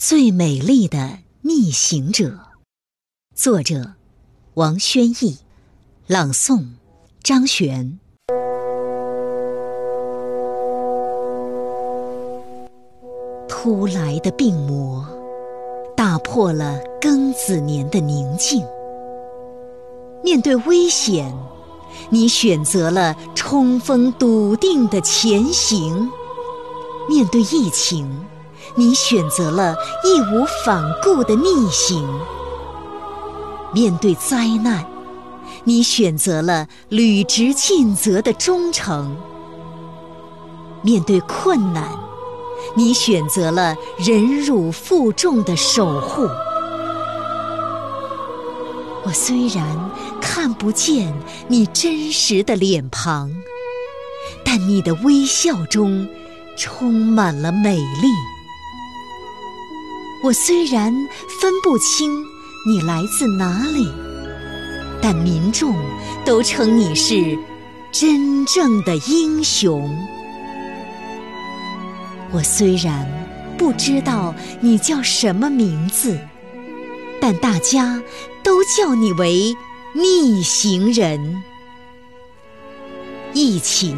最美丽的逆行者，作者王轩逸，朗诵张悬。突来的病魔打破了庚子年的宁静。面对危险，你选择了冲锋笃定的前行；面对疫情，你选择了义无反顾的逆行；面对灾难，你选择了履职尽责的忠诚；面对困难，你选择了忍辱负重的守护。我虽然看不见你真实的脸庞，但你的微笑中充满了美丽。我虽然分不清你来自哪里，但民众都称你是真正的英雄。我虽然不知道你叫什么名字，但大家都叫你为逆行人。疫情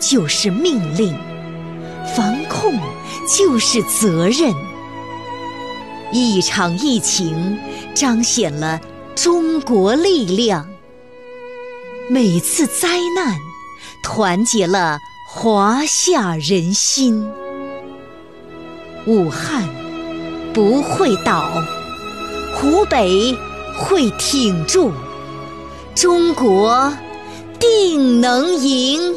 就是命令，防控就是责任。一场疫情彰显了中国力量，每次灾难团结了华夏人心。武汉不会倒，湖北会挺住，中国定能赢。